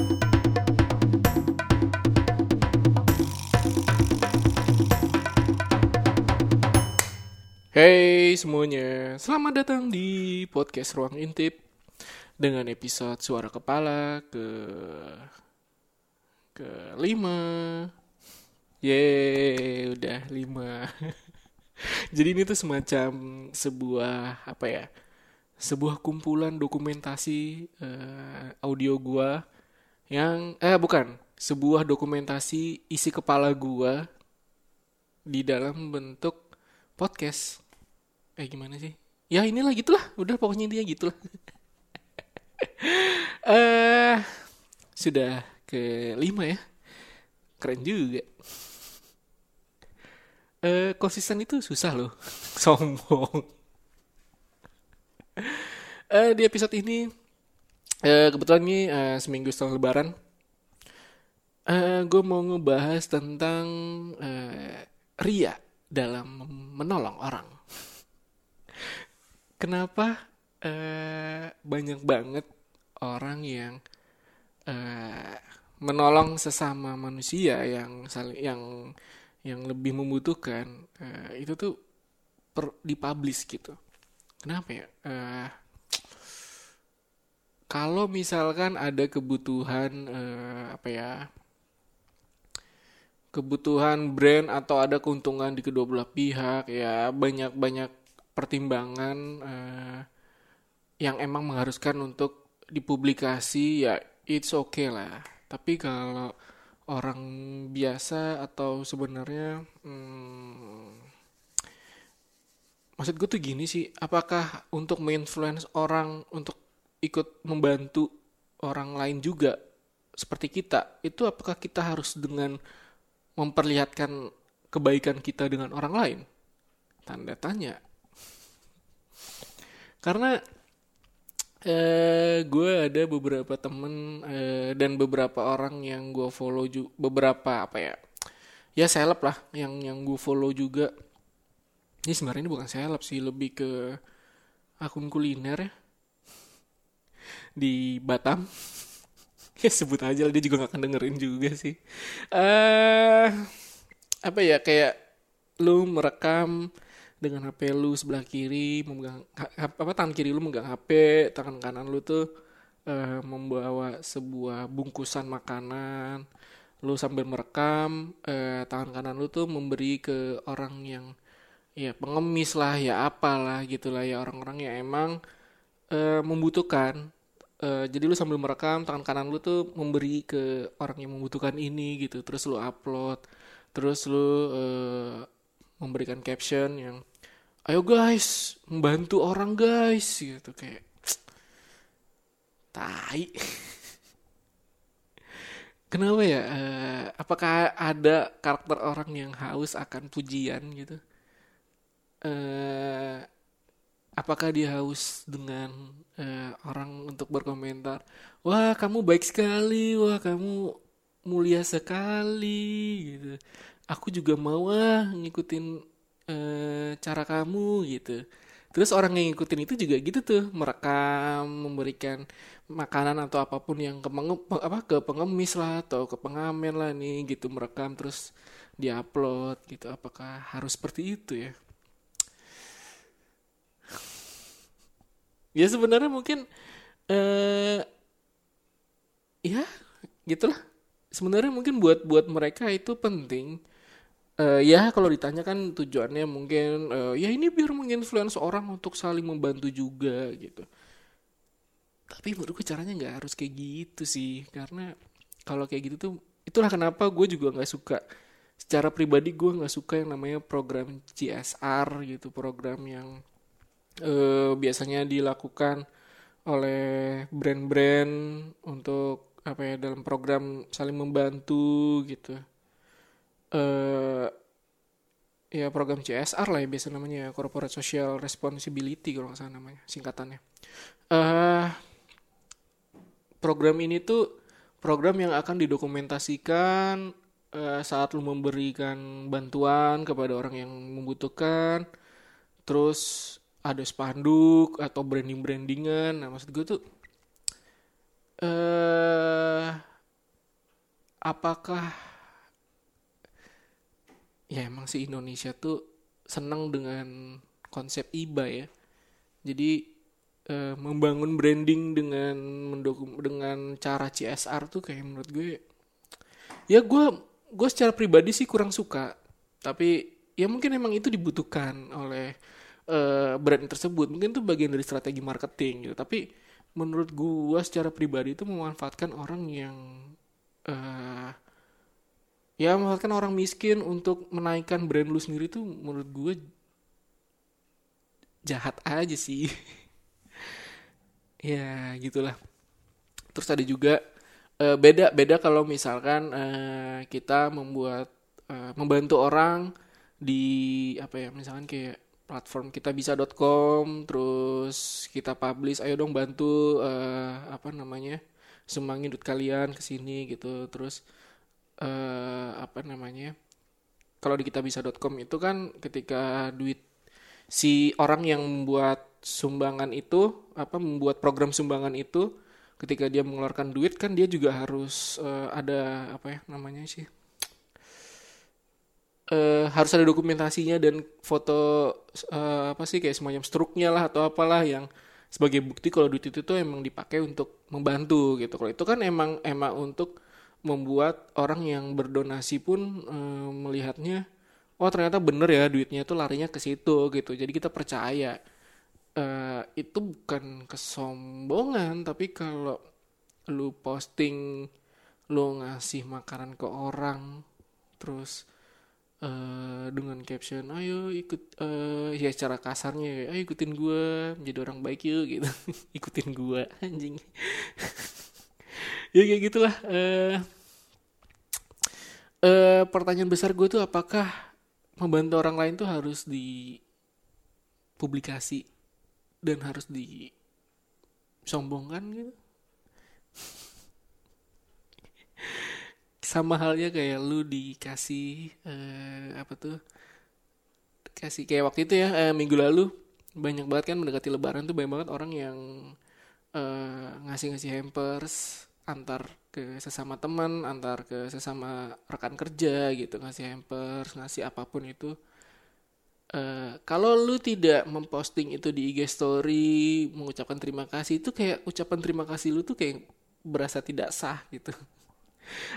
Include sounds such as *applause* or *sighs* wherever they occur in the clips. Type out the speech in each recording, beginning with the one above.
Hey semuanya, selamat datang di podcast Ruang Intip dengan episode Suara Kepala ke ke lima. Yeay, udah lima. *laughs* Jadi ini tuh semacam sebuah apa ya? Sebuah kumpulan dokumentasi eh, audio gua yang eh bukan, sebuah dokumentasi isi kepala gua di dalam bentuk podcast. Eh gimana sih? Ya inilah gitulah, udah pokoknya intinya gitulah. *laughs* Eh sudah ke lima ya, keren juga. Eh konsisten itu susah loh, *laughs* sombong. Eh di episode ini, eh kebetulan ini eh, seminggu setelah Lebaran, eh gue mau ngebahas tentang eh, ria dalam menolong orang. Kenapa eh, banyak banget orang yang eh, menolong sesama manusia yang saling yang yang lebih membutuhkan eh, itu tuh per, dipublish gitu. Kenapa ya? Eh, kalau misalkan ada kebutuhan eh, apa ya? kebutuhan brand atau ada keuntungan di kedua belah pihak ya banyak banyak pertimbangan eh, yang emang mengharuskan untuk dipublikasi ya it's okay lah tapi kalau orang biasa atau sebenarnya hmm, maksud gue tuh gini sih apakah untuk menginfluence orang untuk ikut membantu orang lain juga seperti kita itu apakah kita harus dengan memperlihatkan kebaikan kita dengan orang lain? Tanda tanya. Karena eh, gue ada beberapa temen eh, dan beberapa orang yang gue follow juga beberapa apa ya ya seleb lah yang yang gue follow juga ini sebenarnya ini bukan seleb sih lebih ke akun kuliner ya di Batam. *laughs* Ya sebut aja lah dia juga gak akan dengerin juga sih. Eh apa ya kayak lu merekam dengan HP lu sebelah kiri memegang apa tangan kiri lu megang HP tangan kanan lu tuh eh, membawa sebuah bungkusan makanan. Lu sambil merekam eh, tangan kanan lu tuh memberi ke orang yang ya pengemis lah ya apalah gitulah ya orang-orang yang emang eh, membutuhkan Uh, jadi lu sambil merekam tangan kanan lu tuh memberi ke orang yang membutuhkan ini gitu. Terus lu upload terus lu uh, memberikan caption yang ayo guys membantu orang guys gitu. Kayak *tsk* tai. *laughs* Kenapa ya? Uh, apakah ada karakter orang yang haus akan pujian gitu? Uh, apakah dia haus dengan uh, orang untuk berkomentar wah kamu baik sekali wah kamu mulia sekali gitu. Aku juga mau ah ngikutin uh, cara kamu gitu. Terus orang yang ngikutin itu juga gitu tuh merekam memberikan makanan atau apa pun yang ke apa ke pengemis lah atau ke pengamen lah nih gitu merekam terus diupload gitu. Apakah harus seperti itu ya ya sebenarnya mungkin eh ya gitulah. Sebenarnya mungkin buat buat mereka itu penting uh, ya kalau ditanya kan tujuannya mungkin uh, ya ini biar menginfluence orang untuk saling membantu juga gitu. Tapi menurutku caranya nggak harus kayak gitu sih karena kalau kayak gitu tuh itulah kenapa gue juga nggak suka secara pribadi gue nggak suka yang namanya program CSR gitu program yang uh, biasanya dilakukan oleh brand-brand untuk apa ya dalam program saling membantu gitu. Uh, ya program CSR lah ya biasa namanya Corporate Social Responsibility kalau nggak salah namanya singkatannya. Uh, program ini tuh program yang akan didokumentasikan uh, saat lu memberikan bantuan kepada orang yang membutuhkan. Terus ada spanduk atau branding brandingan nah maksud gue tuh eh apakah ya emang sih Indonesia tuh senang dengan konsep IBA ya? Jadi uh, membangun branding dengan mendokum dengan cara CSR tuh kayak menurut gue ya gue gue secara pribadi sih kurang suka. Tapi ya mungkin emang itu dibutuhkan oleh uh, brand tersebut. Mungkin itu bagian dari strategi marketing gitu. Tapi menurut gue secara pribadi itu memanfaatkan orang yang uh, ya memanfaatkan orang miskin untuk menaikkan brand lu sendiri tuh menurut gue jahat aja sih. *laughs* Ya gitulah. Terus ada juga uh, beda beda kalau misalkan uh, kita membuat uh, membantu orang di apa ya misalkan kayak platform kita bisa.com terus kita publish. Ayo dong bantu uh, apa namanya sumbangin duit kalian ke sini gitu. Terus uh, apa namanya kalau di kita bisa.com itu kan ketika duit si orang yang membuat sumbangan itu apa membuat program sumbangan itu ketika dia mengeluarkan duit kan dia juga harus uh, ada apa ya namanya sih uh, harus ada dokumentasinya dan foto uh, apa sih kayak semacam struknya lah atau apalah yang sebagai bukti kalau duit itu tuh emang dipakai untuk membantu gitu. Kalau itu kan emang emang untuk membuat orang yang berdonasi pun uh, melihatnya oh ternyata bener ya duitnya itu larinya ke situ gitu. Jadi kita percaya. Uh, itu bukan kesombongan tapi kalau lu posting lu ngasih makanan ke orang terus uh, dengan caption ayo ikut uh, ya secara kasarnya ayo ikutin gue menjadi orang baik yuk gitu. *laughs* Ikutin gue anjing. *laughs* Ya kayak gitulah uh, uh, pertanyaan besar gue tuh apakah membantu orang lain tuh harus di publikasi dan harus disombongkan gitu *laughs* sama halnya kayak lu dikasih uh, apa tuh kasih kayak waktu itu ya uh, minggu lalu banyak banget kan mendekati lebaran tuh banyak banget orang yang uh, ngasih-ngasih hampers antar ke sesama teman antar ke sesama rekan kerja gitu ngasih hampers ngasih apa pun itu. Uh, kalau lu tidak memposting itu di IG story mengucapkan terima kasih itu kayak ucapan terima kasih lu tuh kayak berasa tidak sah gitu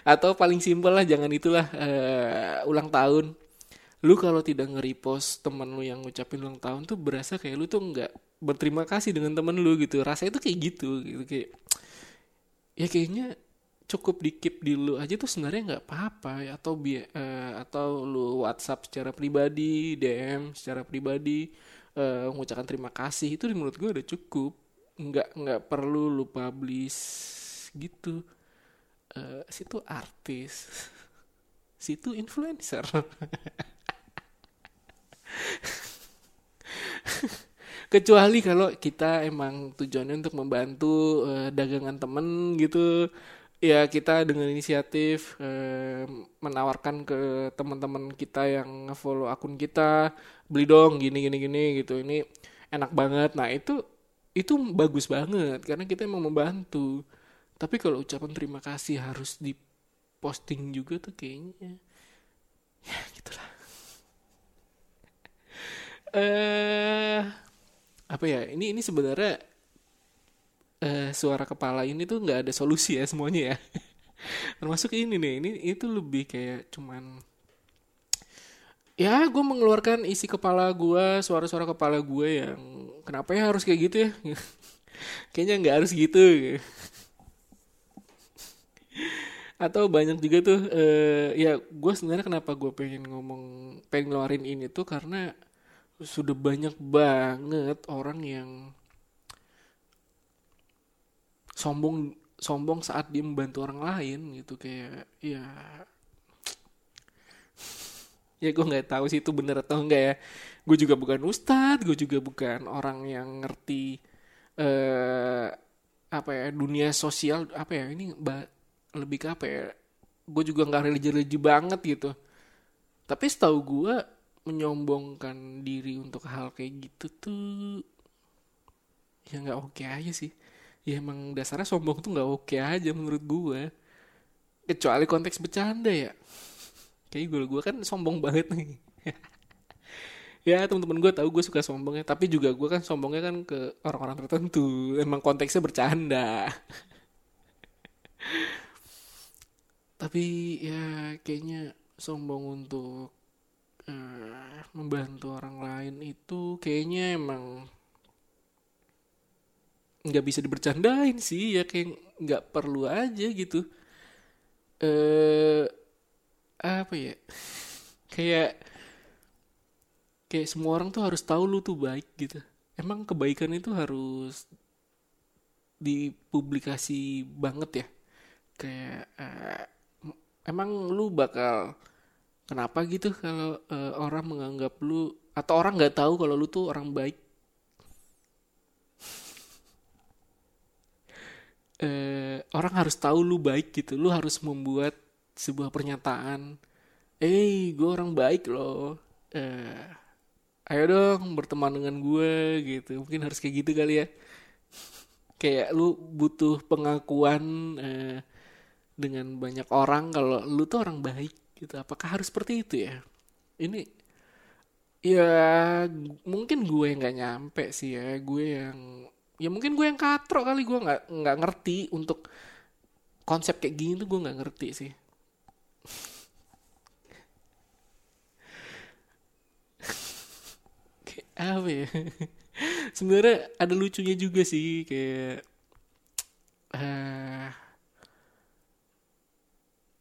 atau paling simpel lah jangan itulah uh, ulang tahun. Lu kalau tidak nge-repost temen lu yang ngucapin ulang tahun tuh berasa kayak lu tuh nggak berterima kasih dengan temen lu gitu. Rasanya tuh kayak gitu gitu. Kayak ya kayaknya cukup di keep di lu aja tuh sebenarnya nggak apa-apa ya. atau bi uh, atau lu WhatsApp secara pribadi DM secara pribadi uh, mengucapkan terima kasih itu menurut gue udah cukup. Nggak nggak perlu lu publish gitu uh, situ artis *laughs* situ influencer. *laughs* Kecuali kalau kita emang tujuannya untuk membantu uh, dagangan temen gitu ya kita dengan inisiatif uh, menawarkan ke teman-teman kita yang follow akun kita beli dong gini gini gini gitu. Ini enak banget. Nah itu itu bagus banget karena kita emang membantu tapi kalau ucapan terima kasih harus diposting juga tuh kayaknya. Ya gitulah. *laughs* Eh uh, apa ya? Ini ini sebenarnya uh, suara kepala ini tuh nggak ada solusi ya semuanya ya. *laughs* Termasuk ini nih. Ini itu lebih kayak cuman ya gue mengeluarkan isi kepala gue suara-suara kepala gue yang kenapa ya harus kayak gitu ya? *laughs* Kayaknya nggak harus gitu atau banyak juga tuh uh, ya gue sebenarnya kenapa gue pengen ngomong pengen ngeluarin ini tuh karena sudah banyak banget orang yang sombong sombong saat dia membantu orang lain gitu. Kayak ya ya gue nggak tahu sih itu bener atau enggak ya. Gue juga bukan ustadz gue juga bukan orang yang ngerti eh apa ya dunia sosial apa ya ini lebih ke apa ya gue juga nggak religi-religi banget gitu. Tapi setahu gue menyombongkan diri untuk hal kayak gitu tuh ya nggak oke okay aja sih. Ya emang dasarnya sombong tuh nggak oke okay aja menurut gue kecuali konteks bercanda ya. Kayak gue gue kan sombong banget nih. *laughs* Ya teman-teman gue tahu gue suka sombongnya tapi juga gue kan sombongnya kan ke orang-orang tertentu. Emang konteksnya bercanda *laughs* tapi ya kayaknya sombong untuk uh, membantu orang lain itu kayaknya emang nggak bisa dibercandain sih ya kayak nggak perlu aja gitu. Eh uh, apa ya? *laughs* Kayak kayak semua orang tuh harus tahu lu tuh baik gitu. Emang kebaikan itu harus dipublikasi banget ya? Kayak uh, emang lu bakal kenapa gitu kalau uh, orang menganggap lu atau orang nggak tahu kalau lu tuh orang baik? Uh, *laughs* orang harus tahu lu baik gitu. Lu harus membuat sebuah pernyataan. Eh gue orang baik loh. Uh, ayo dong berteman dengan gue gitu. Mungkin harus kayak gitu kali ya. Kayak lu butuh pengakuan eh, dengan banyak orang kalau lu tuh orang baik gitu apakah harus seperti itu ya? Ini ya mungkin gue yang nggak nyampe sih ya gue yang ya mungkin gue yang katro kali gue nggak nggak ngerti untuk konsep kayak gini tuh gue nggak ngerti sih. *laughs* Apa ya? *laughs* Sebenarnya ada lucunya juga sih kayak uh,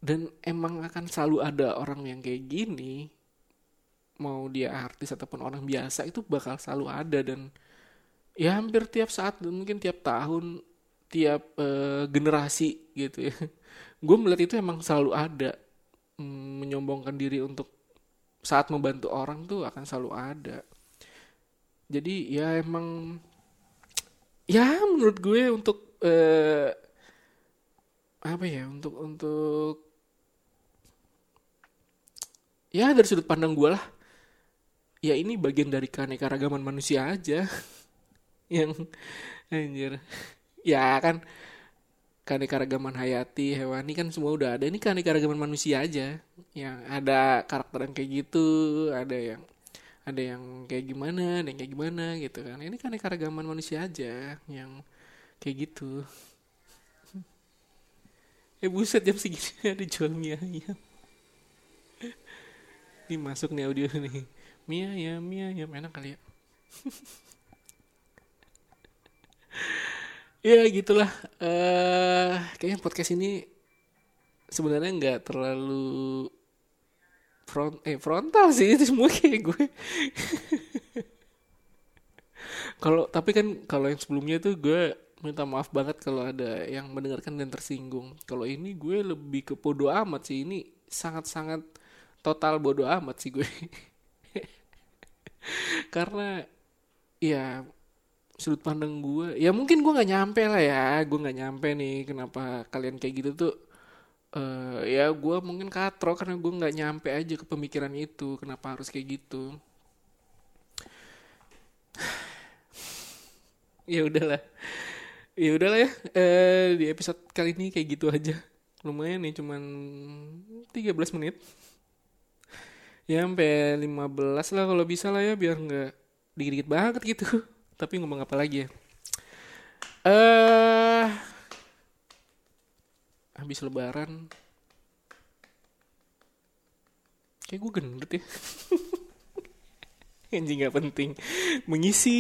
dan emang akan selalu ada orang yang kayak gini mau dia artis ataupun orang biasa itu bakal selalu ada dan ya hampir tiap saat mungkin tiap tahun tiap uh, generasi gitu ya. *laughs* Gue melihat itu emang selalu ada. Mm, menyombongkan diri untuk saat membantu orang tuh akan selalu ada. Jadi ya emang ya menurut gue untuk uh, apa ya untuk untuk ya dari sudut pandang gue lah. Ya ini bagian dari keanekaragaman manusia aja. *laughs* Yang anjir. Ya kan keanekaragaman hayati hewani kan semua udah ada. Ini keanekaragaman manusia aja. Yang ada karakter yang kayak gitu ada yang ada yang kayak gimana ada yang kayak gimana gitu kan. Ini keragaman manusia aja yang kayak gitu. *laughs* Eh buset jam segini *laughs* ada jual mie ayam ini masuk nih audio nih. Mie ayam mie ayam enak kali ya. *laughs* Ya gitulah. Uh, kayaknya podcast ini sebenarnya nggak terlalu front eh frontal sih itu semua kayak gue. *laughs* Kalau tapi kan kalau yang sebelumnya tuh gue minta maaf banget kalau ada yang mendengarkan dan tersinggung. Kalau ini gue lebih ke bodo amat sih. Ini sangat-sangat total bodo amat sih gue. *laughs* Karena ya sudut pandang gue ya mungkin gue nggak nyampe lah ya gue nggak nyampe nih kenapa kalian kayak gitu tuh uh, ya gue mungkin katro karena gue nggak nyampe aja ke pemikiran itu kenapa harus kayak gitu. *sighs* Ya udahlah ya udahlah ya eh, di episode kali ini kayak gitu aja. Lumayan nih cuman 13 menit ya sampai 15 lah kalau bisa lah ya biar nggak dikit-dikit banget gitu. *laughs* Tapi ngomong apa lagi ya? Eh uh, habis lebaran. Kayak gue gendut ya. *laughs* Anjing gak penting. Mengisi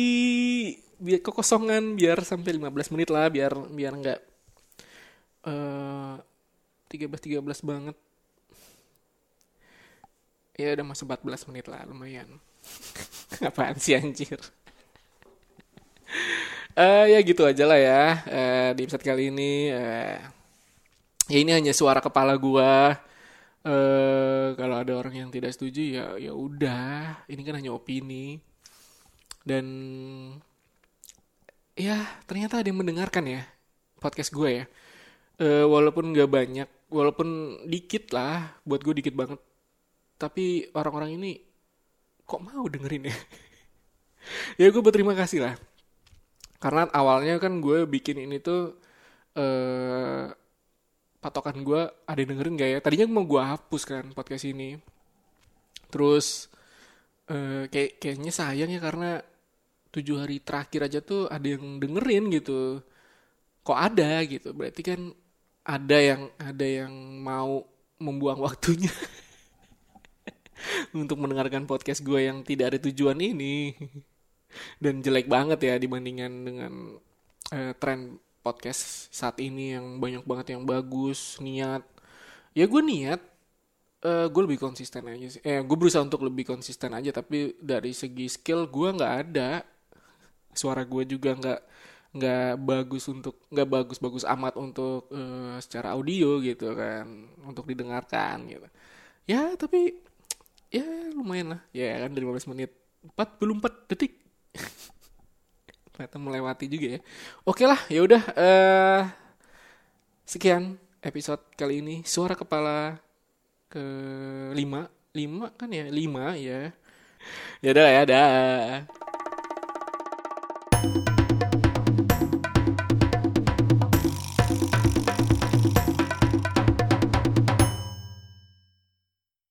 biar kekosongan biar sampai 15 menit lah biar biar nggak uh, 13 13 banget ya udah masuk 14 menit lah lumayan. *laughs* Apaan sih anjir? Uh, ya gitu aja lah ya uh, di episode kali ini uh, ya ini hanya suara kepala gua. Uh, kalau ada orang yang tidak setuju ya ya udah. Ini kan hanya opini. Dan ya ternyata ada yang mendengarkan ya podcast gue ya. Uh, walaupun nggak banyak walaupun dikit lah buat gue dikit banget tapi orang-orang ini kok mau dengerin ya? *laughs* Ya gue berterima kasih lah. Karena awalnya kan gue bikin ini tuh uh, 14 patokan gue ada yang dengerin gak ya? Tadinya mau gue hapus kan podcast ini. Terus uh, kayak kayaknya sayang ya karena tujuh hari terakhir aja tuh ada yang dengerin gitu. Kok ada gitu? Berarti kan ada yang ada yang mau membuang waktunya *laughs* untuk mendengarkan podcast gue yang tidak ada tujuan ini. Dan jelek banget ya dibandingkan dengan uh, tren podcast saat ini yang banyak banget yang bagus niat. Ya gue niat uh, gue lebih konsisten aja sih. Eh gue berusaha untuk lebih konsisten aja tapi dari segi skill gue nggak ada. Suara gue juga nggak nggak bagus untuk nggak bagus-bagus amat untuk uh, secara audio gitu kan untuk didengarkan gitu. Ya tapi ya lumayan lah. Ya kan dari 15 menit. 44 detik. *laughs* Ternyata melewati juga ya. Oke lah ya udah uh, sekian episode kali ini. Suara kepala ke lima lima kan ya? Lima ya. Ya udah ya dah